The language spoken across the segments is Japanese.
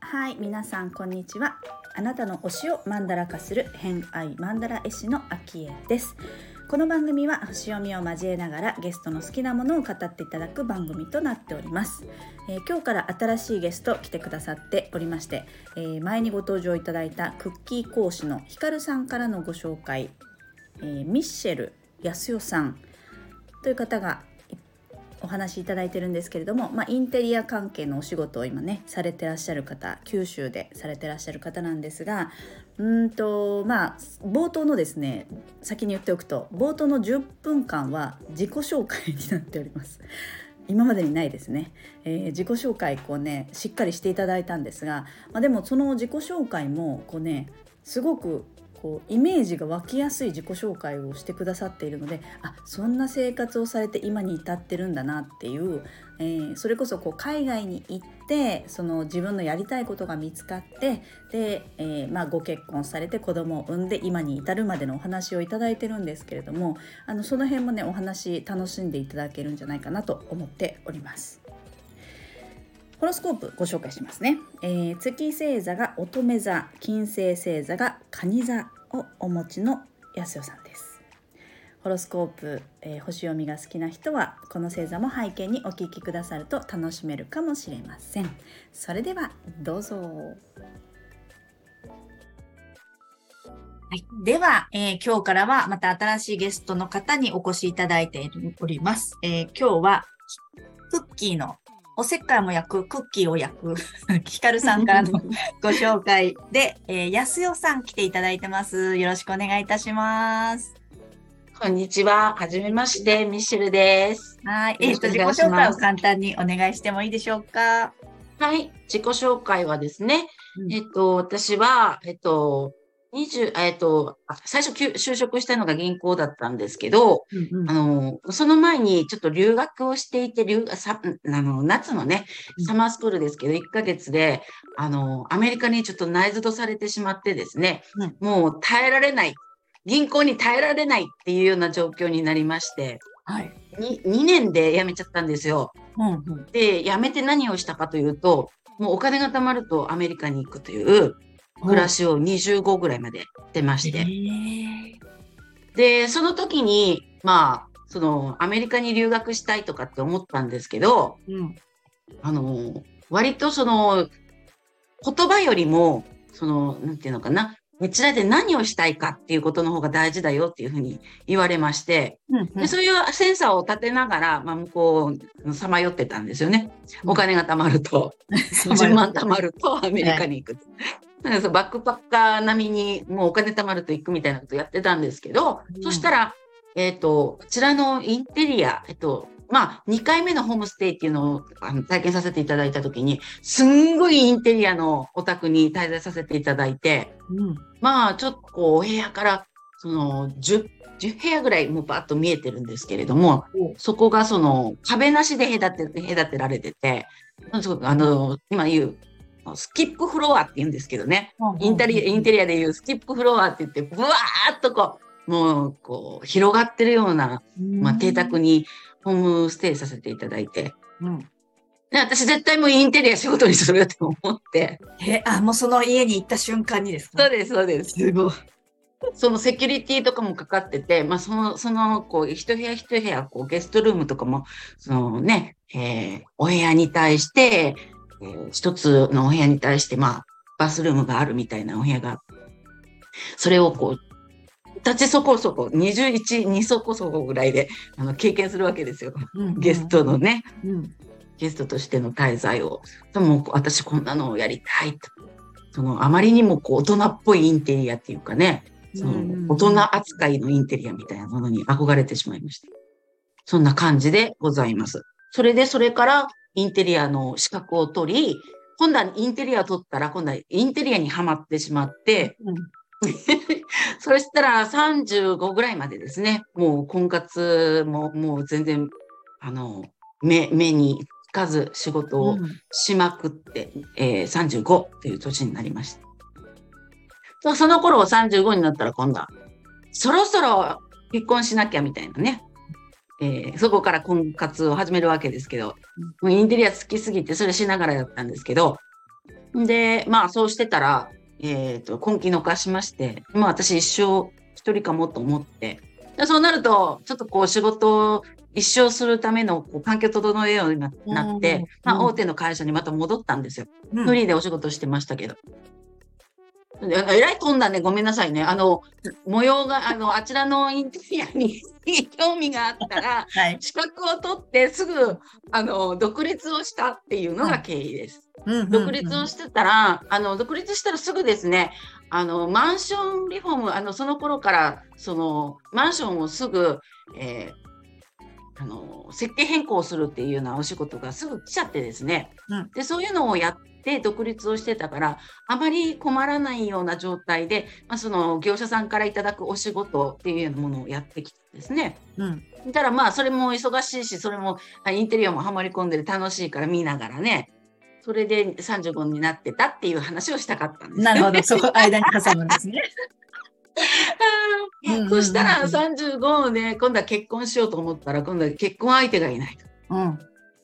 はい、皆さんこんにちは。あなたの推しをマンダラ化する偏愛マンダラ絵師のアキエです。この番組は星読みを交えながらゲストの好きなものを語っていただく番組となっております。えー今日から新しいゲスト来てくださっておりまして、えー前にご登場いただいたクッキー講師のヒカルさんからのご紹介、えーミッシェル安代さんという方がお話しいただいてるんですけれども、まあ、インテリア関係のお仕事を今ねされてらっしゃる方九州でされてらっしゃる方なんですがうんとまあ冒頭のですね先に言っておくと冒頭の10分間は自己紹介になっております。今までにないですね、えー自己紹介こうねしっかりしていただいたんですが、まあ、でもその自己紹介もこうねすごくこうイメージが湧きやすい自己紹介をしてくださっているのであそんな生活をされて今に至ってるんだなっていう、えーそれこそこう海外に行ってその自分のやりたいことが見つかってで、えーまあ、ご結婚されて子供を産んで今に至るまでのお話をいただいてるんですけれどもあのその辺もねお話楽しんでいただけるんじゃないかなと思っております。ホロスコープご紹介しますね、えー月星座が乙女座金星星座が蟹座をお持ちの安代さんです。ホロスコープ、えー星読みが好きな人はこの星座も背景にお聞きくださると楽しめるかもしれません。それではどうぞ。はい、では、えー今日からはまた新しいゲストの方にお越しいただいております。えー今日はクッキーのおせっかいも焼くクッキーを焼く ヒカルさんからのご紹介で、えー、安代さん来ていただいてます。よろしくお願いいたします。こんにちは。はじめまして、ミッシェルです。はい。えっ、と、よろしくお自己紹介を簡単にお願いしてもいいでしょうか？はい。自己紹介はですね、うんえっと、私は、えっと、20、えっと、あ最初就職したのが銀行だったんですけど、うんうんあの、その前にちょっと留学をしていて、留さあの夏のねうん、サマースクールですけど、1ヶ月で、あの、アメリカにちょっと内蔵されてしまってですね、うんもう耐えられない、銀行に耐えられないっていうような状況になりまして、はい。に2年で辞めちゃったんですよ。うんうん。で、辞めて何をしたかというと、もうお金が貯まるとアメリカに行くという暮らしを25ぐらいまで出まして。で、その時に、まあ、そのアメリカに留学したいとかって思ったんですけど、うん。あの、割とその、言葉よりも、その、なんていうのかな、こちらで何をしたいかっていうことの方が大事だよっていうふうに言われまして、うんでそういうセンサーを立てながら、まあ、向こう、さまよってたんですよね。お金が貯まると、10万 貯まるとアメリカに行く。なんかそうバックパッカー並みにもうお金貯まると行くみたいなことやってたんですけど、うんそしたら、えっ、と、こちらのインテリア、えっと、まあ、2回目のホームステイっていうのをあの体験させていただいたときに、すんごいインテリアのお宅に滞在させていただいて、うん。まあ、ちょっとこう、お部屋から、その、10、10部屋ぐらいもうバッと見えてるんですけれども、そこがその、壁なしで隔て、隔てられてて、すごくあの、今言う、スキップフロアって言うんですけどね、インテリア、インテリアで言うスキップフロアって言って、ブワーっとこう、もう、こう、広がってるような、まあ、邸宅にホームステイさせていただいて、うん。で私絶対もうインテリア仕事にすると思って、え、あ、もうその家に行った瞬間にですか？そうです、そうです。すごい。そのセキュリティとかもかかってて、まあ、その、その、こう、一部屋一部屋、こう、ゲストルームとかも、そのね、えーお部屋に対して、えー一つのお部屋に対して、まあ、バスルームがあるみたいなお部屋があって、それをこう、立ちそこそこ、21、2そこそこぐらいで、あの、経験するわけですよ。ゲストの。ね、うん。ゲストとしての滞在を。でも、私こんなのをやりたいと。その、あまりにもこう、大人っぽいインテリアっていうかね、その大人扱いのインテリアみたいなものに憧れてしまいました。そんな感じでございます。それで、それからインテリアの資格を取り、今度はインテリアを取ったら、今度はインテリアにはまってしまって、うん。そしたら35ぐらいまでですね、もう婚活ももう全然、あの、目、目につかず仕事をしまくって、えー35っていう年になりました。その頃35になったら今度は、そろそろ結婚しなきゃみたいなね。えーそこから婚活を始めるわけですけど、もうインテリア好きすぎてそれしながらやったんですけど、で、まあそうしてたら、えっ、と、今期逃しまして、まあ私一生一人かもと思って、でそうなると、ちょっとこう仕事を一生するためのこう環境整えようにななって、うんまあうん大手の会社にまた戻ったんですよ。うんフリーでお仕事してましたけど。でえらい飛んだね、ごめんなさいね。あの、模様が、あの、あちらのインテリアに 興味があったら、はい。資格を取ってすぐ、あの、独立をしたっていうのが経緯です。独立をしてたら、あの、独立したらすぐですね、あの、マンションリフォーム、あの、その頃から、その、マンションをすぐ、えーあの、設計変更するっていうようなお仕事がすぐ来ちゃってですね。うんで、そういうのをやって独立をしてたから、あまり困らないような状態で、まあ、その業者さんからいただくお仕事っていうようなものをやってきたんですね。うん。たらまあそれも忙しいしそれもあインテリアもハマり込んでる楽しいから見ながらねそれで35になってたっていう話をしたかったんですなるほど。そこ間に挟むんですね。そしたら35で今度は結婚しようと思ったら今度は結婚相手がいないとうん。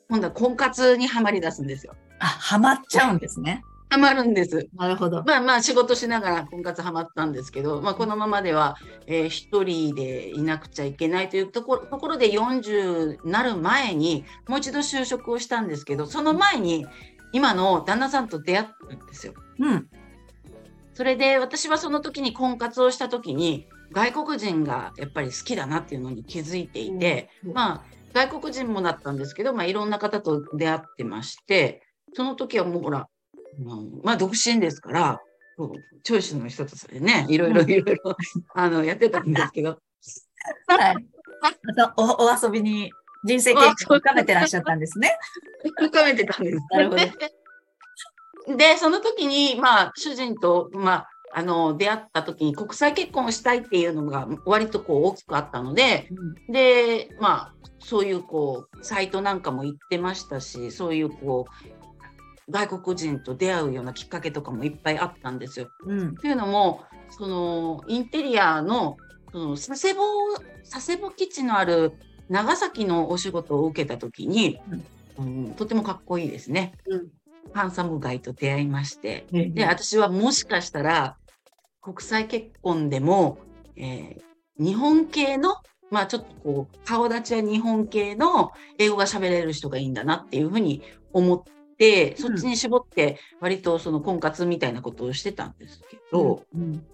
今度は婚活にはまり出すんですよあ、ハマっちゃうんですね。はまるんですなるほど。まあまあ仕事しながら婚活はまったんですけど、まあ、このままでは、えー一人でいなくちゃいけないというところところで40なる前にもう一度就職をしたんですけどその前に今の旦那さんと出会ったんですよ。うん。それで私はその時に婚活をした時に外国人がやっぱり好きだなっていうのに気づいていて、うんまあ外国人もだったんですけど、まあ、いろんな方と出会ってましてその時はもうほら、うんまあ独身ですからチョイスの一つでねいろいろうん いろいろあのやってたんですけどはい。またおお遊びに人生経験を深めてらっしゃったんですね。深めてたんです。なるほど でその時にまあ主人とまああの出会った時に国際結婚をしたいっていうのが割とこう大きくあったのででまあそういうこうサイトなんかも行ってましたしそういうこう外国人と出会うようなきっかけとかもいっぱいあったんですよ。うん。というのもそのインテリアのその佐世保佐世保基地のある長崎のお仕事を受けた時に、うんとてもかっこいいですね。うん。ハンサムガイと出会いましてでで私はもしかしたら国際結婚でも、えー日本系のまあちょっとこう顔立ちは日本系の英語が喋れる人がいいんだなっていうふうに思って、そっちに絞って割とその婚活みたいなことをしてたんですけど、うん。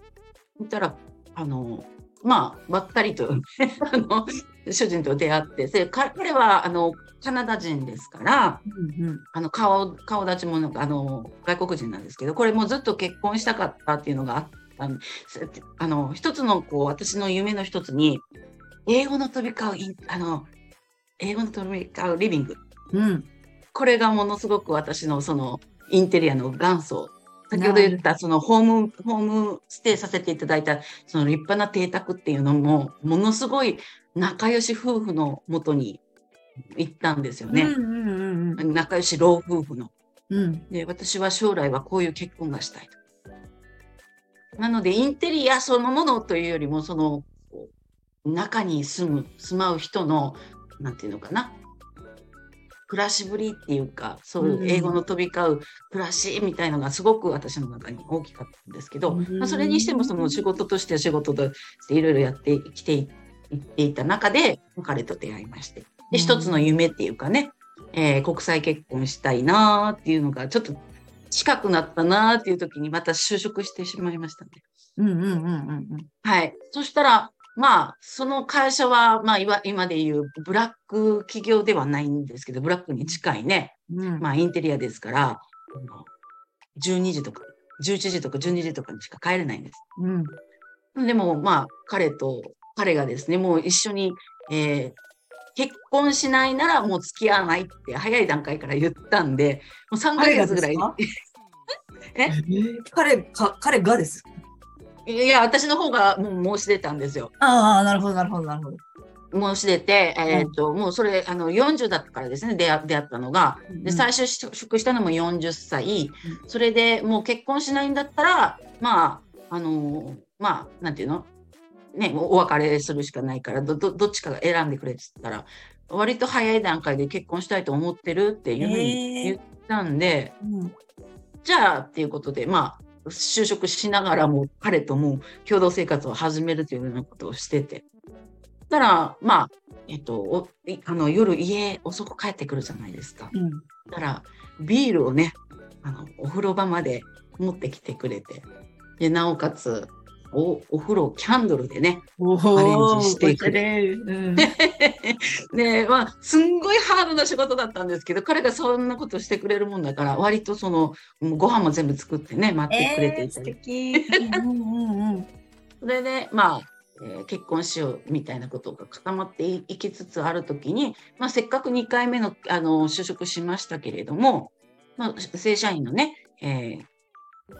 そしたらあのまあばったりと あの主人と出会ってで彼彼はあのカナダ人ですからうん。あの顔顔立ちもなんかあの外国人なんですけどこれもずっと結婚したかったっていうのがあったんあの一つのこう私の夢の一つに英語の飛び交うあの英語の飛び交うリビングうん。これがものすごく私のそのインテリアの元祖先ほど言ったそのホームホームステイさせていただいたその立派な邸宅っていうのもものすごい仲良し夫婦のもとに行ったんですよね。うんうんうん仲良し老夫婦の。うん。で私は将来はこういう結婚がしたいと。なのでインテリアそのものというよりもその中に住む住まう人のなんていうのかな暮らしぶりっていうかそういう英語の飛び交う暮らしみたいのがすごく私の中に大きかったんですけど、うん。まあ、それにしてもその仕事としては仕事としていろいろやってきていっていた中で彼と出会いまして。で一つの夢っていうかね、えー国際結婚したいなーっていうのがちょっと近くなったなーっていう時にまた就職してしまいましたね。うんうんうんうん。はい。そしたら、まあ、その会社は、まあ、今でいうブラック企業ではないんですけど、ブラックに近いね、うん。うん。まあ、インテリアですから、あの12時とか、11時とか12時とかにしか帰れないんです。うん。でも、まあ、彼と、彼がですね、もう一緒に、えー結婚しないならもう付き合わないって早い段階から言ったんで、もう3ヶ月ぐらい。え？彼か、彼がです。いや、私の方がもう申し出たんですよ。ああ、なるほど、なるほど、なるほど。申し出て、えっ、と、もうそれ、あの、40だったからですね、出会出会ったのが。で、最初就職したのも40歳。それでもう結婚しないんだったら、まあ、あの、まあ、なんていうの？ね、お別れするしかないからど、どどっちかが選んでくれって言ったら、割と早い段階で結婚したいと思ってるっていうふうに言ったんで、うんじゃあっていうことで、まあ、就職しながらも彼とも共同生活を始めるというようなことをしてて。たら、まあ、えっと、あの夜家遅く帰ってくるじゃないですか。うんたら、ビールをね、あの、お風呂場まで持ってきてくれて、で、なおかつ、お、お風呂をキャンドルでね、おアレンジしてくれる。うん で、まあ、すんごいハードな仕事だったんですけど、彼がそんなことしてくれるもんだから、割とその、ご飯も全部作ってね、待ってくれていたり。敵。うんうんうん それで、まあ、えー結婚しようみたいなことが固まっていきつつあるときに、まあ、せっかく2回目のあの就職しましたけれども、まあ、正社員のね、えー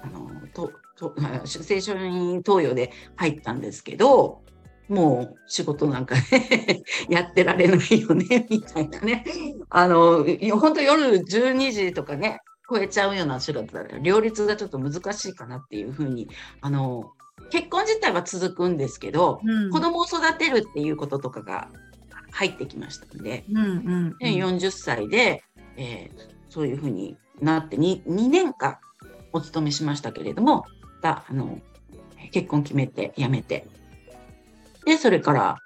あのととあ正社員登用で入ったんですけど、もう仕事なんかね、やってられないよね、みたいなね。あの、本当夜12時とかね、超えちゃうような仕事だから、両立がちょっと難しいかなっていうふうに、あの、結婚自体は続くんですけど、うん子供を育てるっていうこととかが入ってきましたので、うんうんで40歳で、えーそういうふうになって 2, 2年間お勤めしましたけれども、だあの結婚決めて辞めて、で、それから、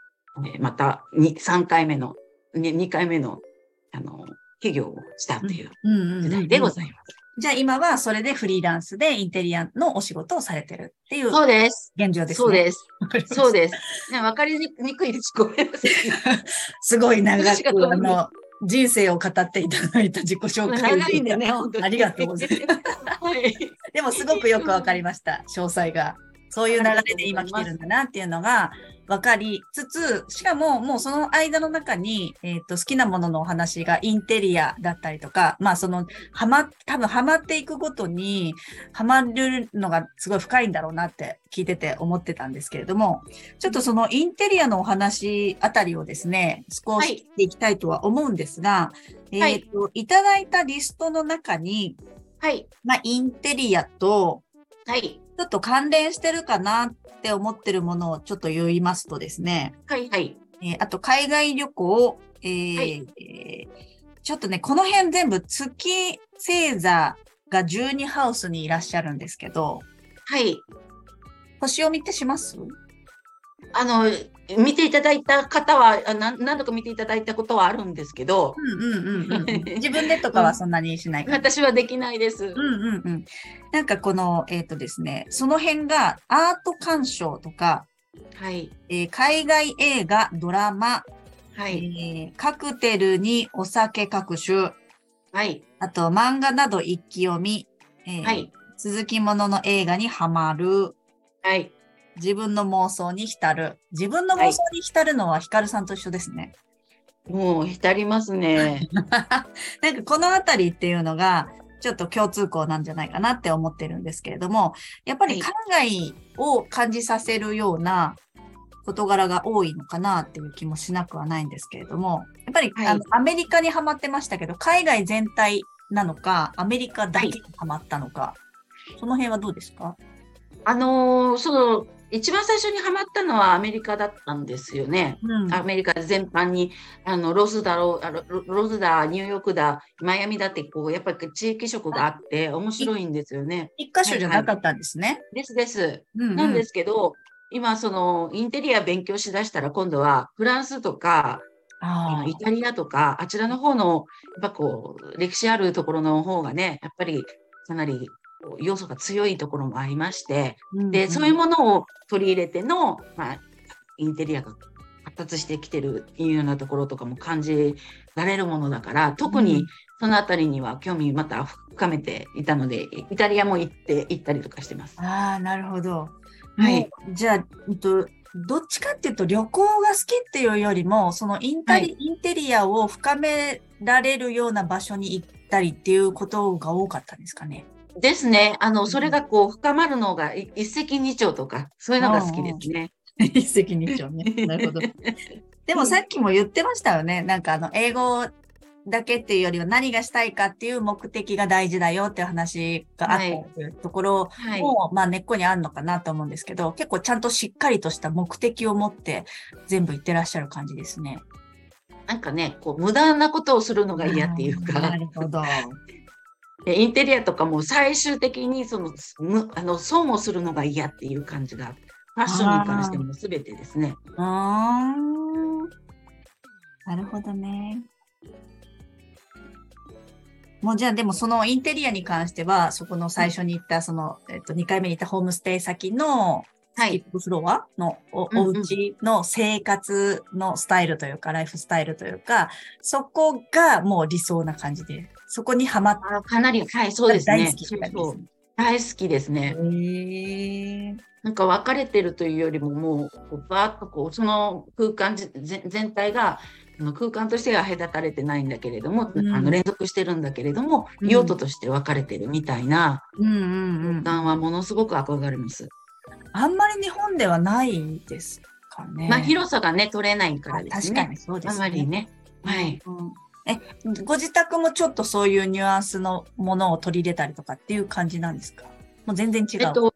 えーまた 2, 3回目の、ね、2回目のあの企業をしたという時うん代でございます。じゃあ今はそれでフリーランスでインテリアのお仕事をされてるっていうそうです。現状ですね。そうです。す。そうです。ね、わかりにくいです。ごめんなさい。すごい長くの人生を語っていただいた自己紹介長いんでね、本当に。ありがとうございます。はい。でもすごくよくわかりました、詳細が。そういう流れで今来てるんだなっていうのが分かりつつ、しかももうその間の中に、えっ、と、好きなもののお話がインテリアだったりとか、まあその、はま、多分ハマっていくごとに、ハマるのがすごい深いんだろうなって聞いてて思ってたんですけれども、ちょっとそのインテリアのお話あたりをですね、少し聞いていきたいとは思うんですが、はいえっ、と、いただいたリストの中に、はい。まあ、インテリアと、はい。ちょっと関連してるかなって思ってるものをちょっと言いますとですね、はい。はい。えーあと海外旅行、えーはいえーちょっとね、この辺全部月星座が12ハウスにいらっしゃるんですけど、はい。星読みってします？あの、見ていただいた方は、あな何度か見ていただいたことはあるんですけど、うんうんうんうんうん。自分でとかはそんなにしないから。私はできないです。うんうんうん。なんかこの、えっ、とですね、その辺がアート鑑賞とか、はい。えー海外映画、ドラマ、はい。えーカクテルにお酒各種、はい。あと漫画など一気読み、えーはい。続きものの映画にハマる、はい。自分の妄想に浸る。自分の妄想に浸るのはヒカルさんと一緒ですね。もう浸りますね。なんかこのあたりっていうのが、ちょっと共通項なんじゃないかなって思ってるんですけれども、やっぱり海外を感じさせるような事柄が多いのかなっていう気もしなくはないんですけれども、やっぱり、はいあのアメリカにハマってましたけど、海外全体なのか、アメリカだけにハマったのか、その辺はどうですか？あのーその、一番最初にハマったのはアメリカだったんですよね。うんアメリカ全般に、あの、ロスだろう、あのロロスだ、ニューヨークだ、マイアミだって、こう、やっぱり地域色があって、面白いんですよね。一箇所じゃなかったんですね。ですです。うんうんなんですけど、今、その、インテリア勉強しだしたら、今度はフランスとか、イタリアとか、あちらの方の、やっぱこう、歴史あるところの方がね、やっぱりかなり要素が強いところもありまして、で、そういうものを取り入れての、まあ、インテリアが発達してきてるっていうようなところとかも感じられるものだから、特にうんそのあたりには興味また深めていたので、イタリアも行って、行ったりとかしてます。ああ、なるほど。はい。じゃあ、うんと、どっちかっていうと旅行が好きっていうよりも、そのインタリ、はいインテリアを深められるような場所に行ったりっていうことが多かったんですかね？ですね。あの、うんそれがこう、深まるのがい一石二鳥とか、そういうのが好きですね。一石二鳥ね。なるほど。でもさっきも言ってましたよね。なんかあの、英語だけっていうよりは何がしたいかっていう目的が大事だよっていう話があったところはい。も、まあ根っこにあるのかなと思うんですけど、結構ちゃんとしっかりとした目的を持って全部言ってらっしゃる感じですね。なんかね、こう、無駄なことをするのが嫌っていうかな、るほど。でインテリアとかも最終的にその、むあの、損をするのが嫌っていう感じが、ファッションに関しても全てですね。うーん。なるほどね。もうじゃあでもそのインテリアに関しては、そこの最初に行った、その、えっと、2回目に行ったホームステイ先のはい。スキップフロアのおうんうんお家の生活のスタイルというか、ライフスタイルというか、そこがもう理想な感じで、そこにはまっあかなり、はい、そうですね。大好きそうそうですね。大好きですね。なんか分かれてるというよりも、もう、こうバーッとこう、その空間じ全全体が、空間としては隔たれてないんだけれども、うんあの連続してるんだけれども、うん用途として分かれてるみたいなうんうんうん空。間はものすごく憧れます。あんまり日本ではないですかね。まあ、広さがね、取れないからですね。確かにそうであすまりね。はい。うんえ、ご自宅もちょっとそういうニュアンスのものを取り入れたりとかっていう感じなんですか？もう全然違う。えっと、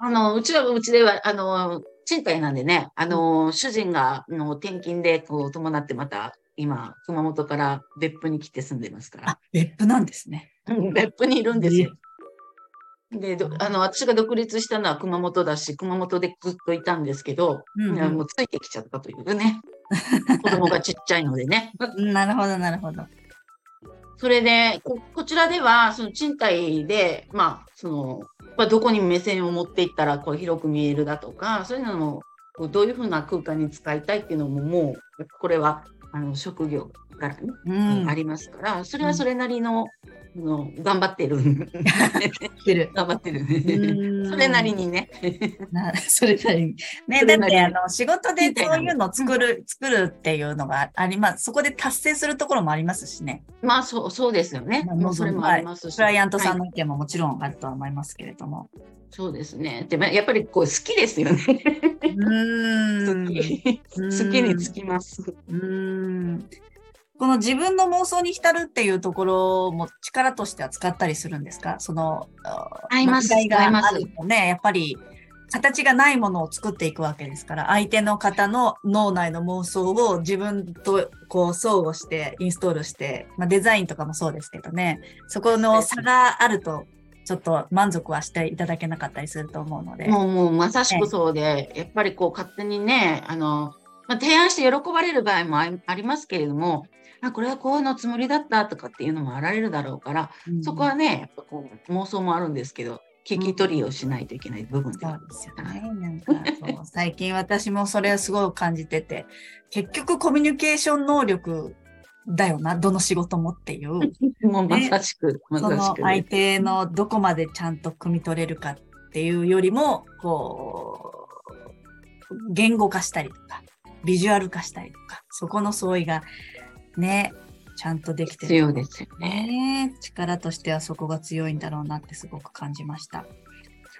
あの、うちはうちでは、あの、賃貸なんでね、あの、主人が、あの、転勤で、こう、伴ってまた、今、熊本から別府に来て住んでますからあ、、別府なんですね。うん別府にいるんですよ。で、どあの、私が独立したのは熊本だし、熊本でずっといたんですけど、うんうんもうついてきちゃったというね。子供がちっちゃいのでね。うんなるほど、なるほど。それで、ここちらでは、その賃貸で、まあ、その、まあ、どこに目線を持っていったら、こう、広く見えるだとか、そういうのも、どういうふうな空間に使いたいっていうのも、もう、これは、あの、職業からね、うん。ありますから、それはそれなりの、あの頑張ってる。てる。頑張ってる。それなりにね。なそれなりに。ね、だって、あの、仕事でそういうのを作る、作るっていうのがあります。そこで達成するところもありますしね。まあ、そう、そうですよね。まあもうそれもありますし。クライアントさんはいの意見ももちろんあるとは思いますけれども。そうですね。でも、やっぱり、こう、好きですよね。う好き。好きにつきます。うーんこの自分の妄想に浸るっていうところも力としては使ったりするんですか？その、使います。があるとね、やっぱり形がないものを作っていくわけですから、相手の方の脳内の妄想を自分とこう相互してインストールして、まあ、デザインとかもそうですけどね、そこの差があると、ちょっと満足はしていただけなかったりすると思うので。もう、もう、まさしくそうで、やっぱりこう、勝手にね、あの、まあ、提案して喜ばれる場合もあありますけれども、あ、これはこうのつもりだったとかっていうのもあられるだろうから、うんそこはね、やっぱこう、妄想もあるんですけど、聞き取りをしないといけない部分ではそうですよね。なんか最近私もそれをすごい感じてて、結局コミュニケーション能力だよな、どの仕事もっていう。もうまさしく、まそさしく。の相手のどこまでちゃんと汲み取れるかっていうよりも、こう、言語化したりとか、ビジュアル化したりとか、そこの相違がね、ちゃんとできてる。必要ですよね。ね力としてはそこが強いんだろうなってすごく感じました。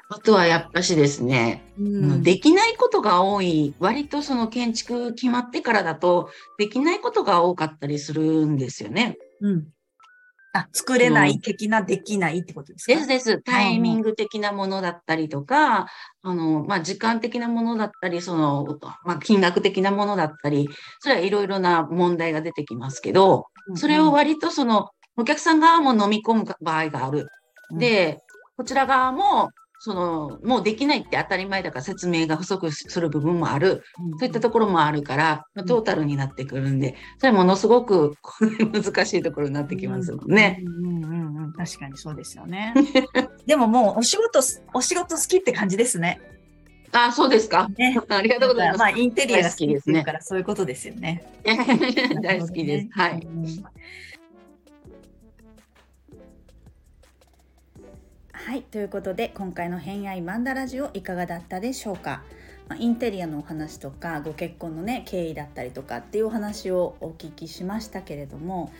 あとはやっぱしですね、うんできないことが多い、割とその建築決まってからだと、できないことが多かったりするんですよね。うん。あ、作れなうい的な、できないってことですか？ですです。タイミング的なものだったりとか、あの、まあ、時間的なものだったり、その、まあ、金額的なものだったり、それはいろいろな問題が出てきますけど、それを割とその、お客さん側も飲み込む場合がある。うん、で、こちら側も、その、もうできないって当たり前だから説明が不足する部分もある。うんそういったところもあるから、まあトータルになってくるんで、それものすごく 難しいところになってきますもんね。うんうんうんうん。確かにそうですよね。でももうお仕事す、お仕事好きって感じですね。あ、そうですか。ね。ありがとうございます。まあ、インテリアが好きですねから、そういうことですよね。大好きです。はい。はい、ということで今回の「偏愛マンダラジオ」いかがだったでしょうか、まあ、インテリアのお話とかご結婚のね経緯だったりとかっていうお話をお聞きしましたけれども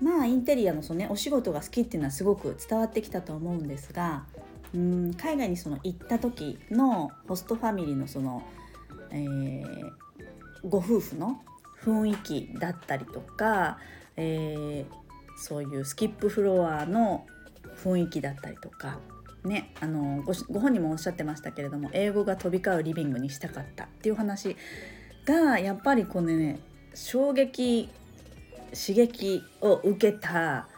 まあインテリアのその、ね、お仕事が好きっていうのはすごく伝わってきたと思うんですがうん海外にその行った時のホストファミリーのその、えーご夫婦の雰囲気だったりとか、えーそういうスキップフロアの雰囲気だったりとかね、あのごご本人もおっしゃってましたけれども英語が飛び交うリビングにしたかったっていう話がやっぱりこのね衝撃刺激を受けた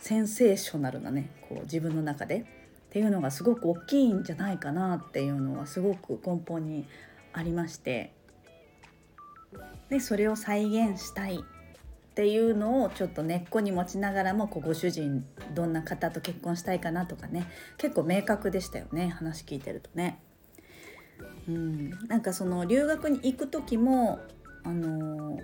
センセーショナルなねこう自分の中でっていうのがすごく大きいんじゃないかなっていうのはすごく根本にありましてでそれを再現したいっていうのをちょっと根っこに持ちながらもこうご主人どんな方と結婚したいかなとかね結構明確でしたよね話聞いてるとね。うん、なんかその留学に行く時もあの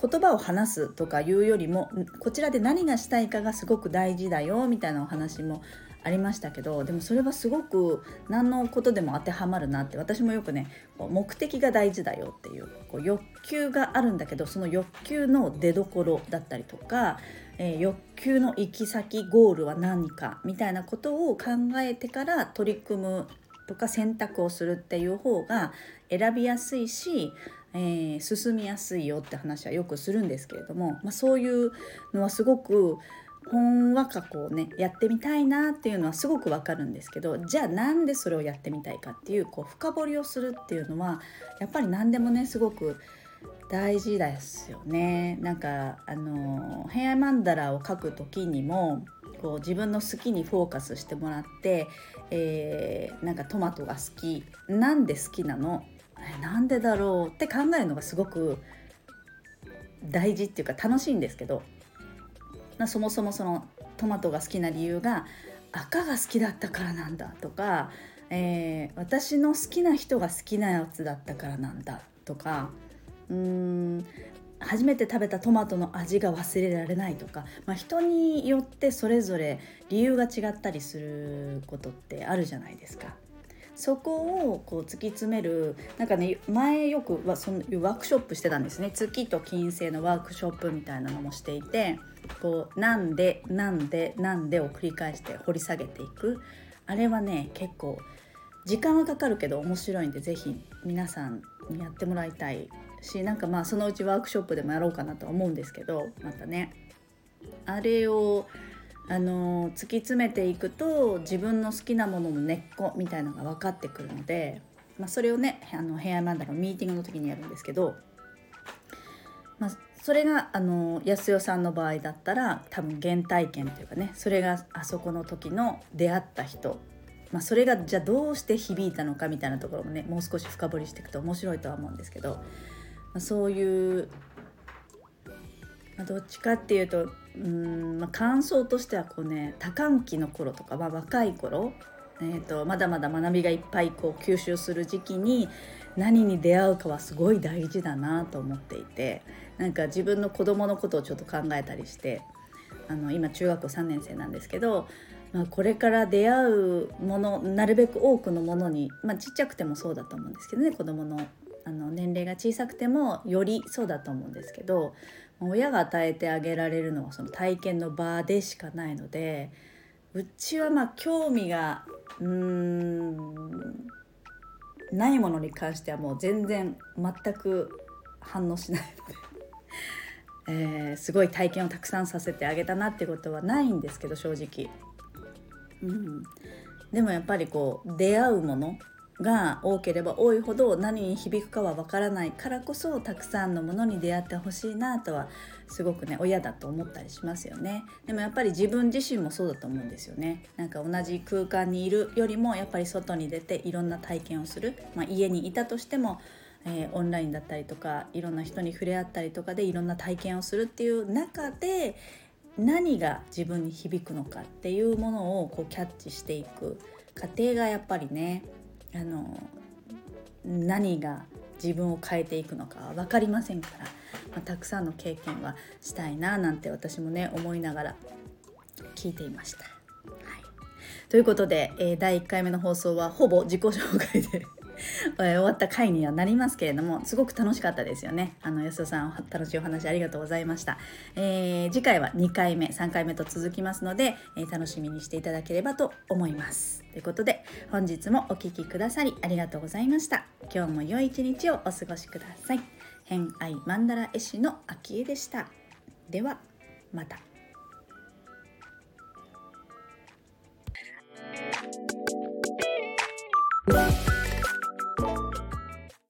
言葉を話すとかいうよりもこちらで何がしたいかがすごく大事だよみたいなお話もありましたけどでもそれはすごく何のことでも当てはまるなって私もよくね目的が大事だよっていうこう欲求があるんだけどその欲求の出どころだったりとか、えー、欲求の行き先ゴールは何かみたいなことを考えてから取り組むとか選択をするっていう方が選びやすいしえー、進みやすいよって話はよくするんですけれども、まあ、そういうのはすごくほんわかこうねやってみたいなっていうのはすごくわかるんですけどじゃあなんでそれをやってみたいかっていうこう深掘りをするっていうのはやっぱり何でもねすごく大事ですよね。なんかあの平安マンダラを描く時にもこう自分の好きにフォーカスしてもらって、えー、なんかトマトが好きなんで好きなの？なんでだろう？って考えるのがすごく大事っていうか楽しいんですけどそもそもそのトマトが好きな理由が赤が好きだったからなんだとか、えー、私の好きな人が好きなやつだったからなんだとかうーん初めて食べたトマトの味が忘れられないとか、まあ、人によってそれぞれ理由が違ったりすることってあるじゃないですか。そこをこう突き詰めるなんかね前よくはそのワークショップしてたんですね。月と金星のワークショップみたいなのもしていてこうなんでなんでなんでを繰り返して掘り下げていく。あれはね結構時間はかかるけど面白いんで是非皆さんにやってもらいたいしなんかまあそのうちワークショップでもやろうかなとは思うんですけどまたね。あれをあの突き詰めていくと自分の好きなものの根っこみたいなのが分かってくるので、まあ、それをねあのヘアマンダのミーティングの時にやるんですけど、まあ、それがあの安代さんの場合だったら多分原体験というかねそれがあそこの時の出会った人、まあ、それがじゃあどうして響いたのかみたいなところもねもう少し深掘りしていくと面白いとは思うんですけど、まあ、そういう、まあ、どっちかっていうとうん、まあ、感想としてはこうね多感期の頃とか、まあ、若い頃、えーと、まだまだ学びがいっぱいこう吸収する時期に何に出会うかはすごい大事だなと思っていてなんか自分の子供のことをちょっと考えたりしてあの今中学校3年生なんですけど、まあ、これから出会うものなるべく多くのものに、まあ、ちっちゃくてもそうだと思うんですけどね子供のの年齢が小さくてもよりそうだと思うんですけど親が与えてあげられるのはその体験の場でしかないのでうちはまあ興味がうーんないものに関してはもう全然全く反応しないので えー、すごい体験をたくさんさせてあげたなってことはないんですけど正直。うん、でもやっぱりこう出会うものが多ければ多いほど何に響くかはわからないからこそたくさんのものに出会ってほしいなとはすごくね親だと思ったりしますよね。でもやっぱり自分自身もそうだと思うんですよね。なんか同じ空間にいるよりもやっぱり外に出ていろんな体験をする、まあ、家にいたとしてもえー、オンラインだったりとかいろんな人に触れ合ったりとかでいろんな体験をするっていう中で何が自分に響くのかっていうものをこうキャッチしていく過程がやっぱりねあの何が自分を変えていくのかは分かりませんから、まあ、たくさんの経験はしたいななんて私もね思いながら聞いていました。はい、ということで、えー、第1回目の放送はほぼ自己紹介で 終わった回にはなりますけれどもすごく楽しかったですよね。あの安田さん楽しいお話ありがとうございました、えー、次回は2回目3回目と続きますので、えー、楽しみにしていただければと思います。ということで本日もお聴きくださりありがとうございました。今日も良い一日をお過ごしください。偏愛マンダラ絵師の秋江でした。ではまた。うん。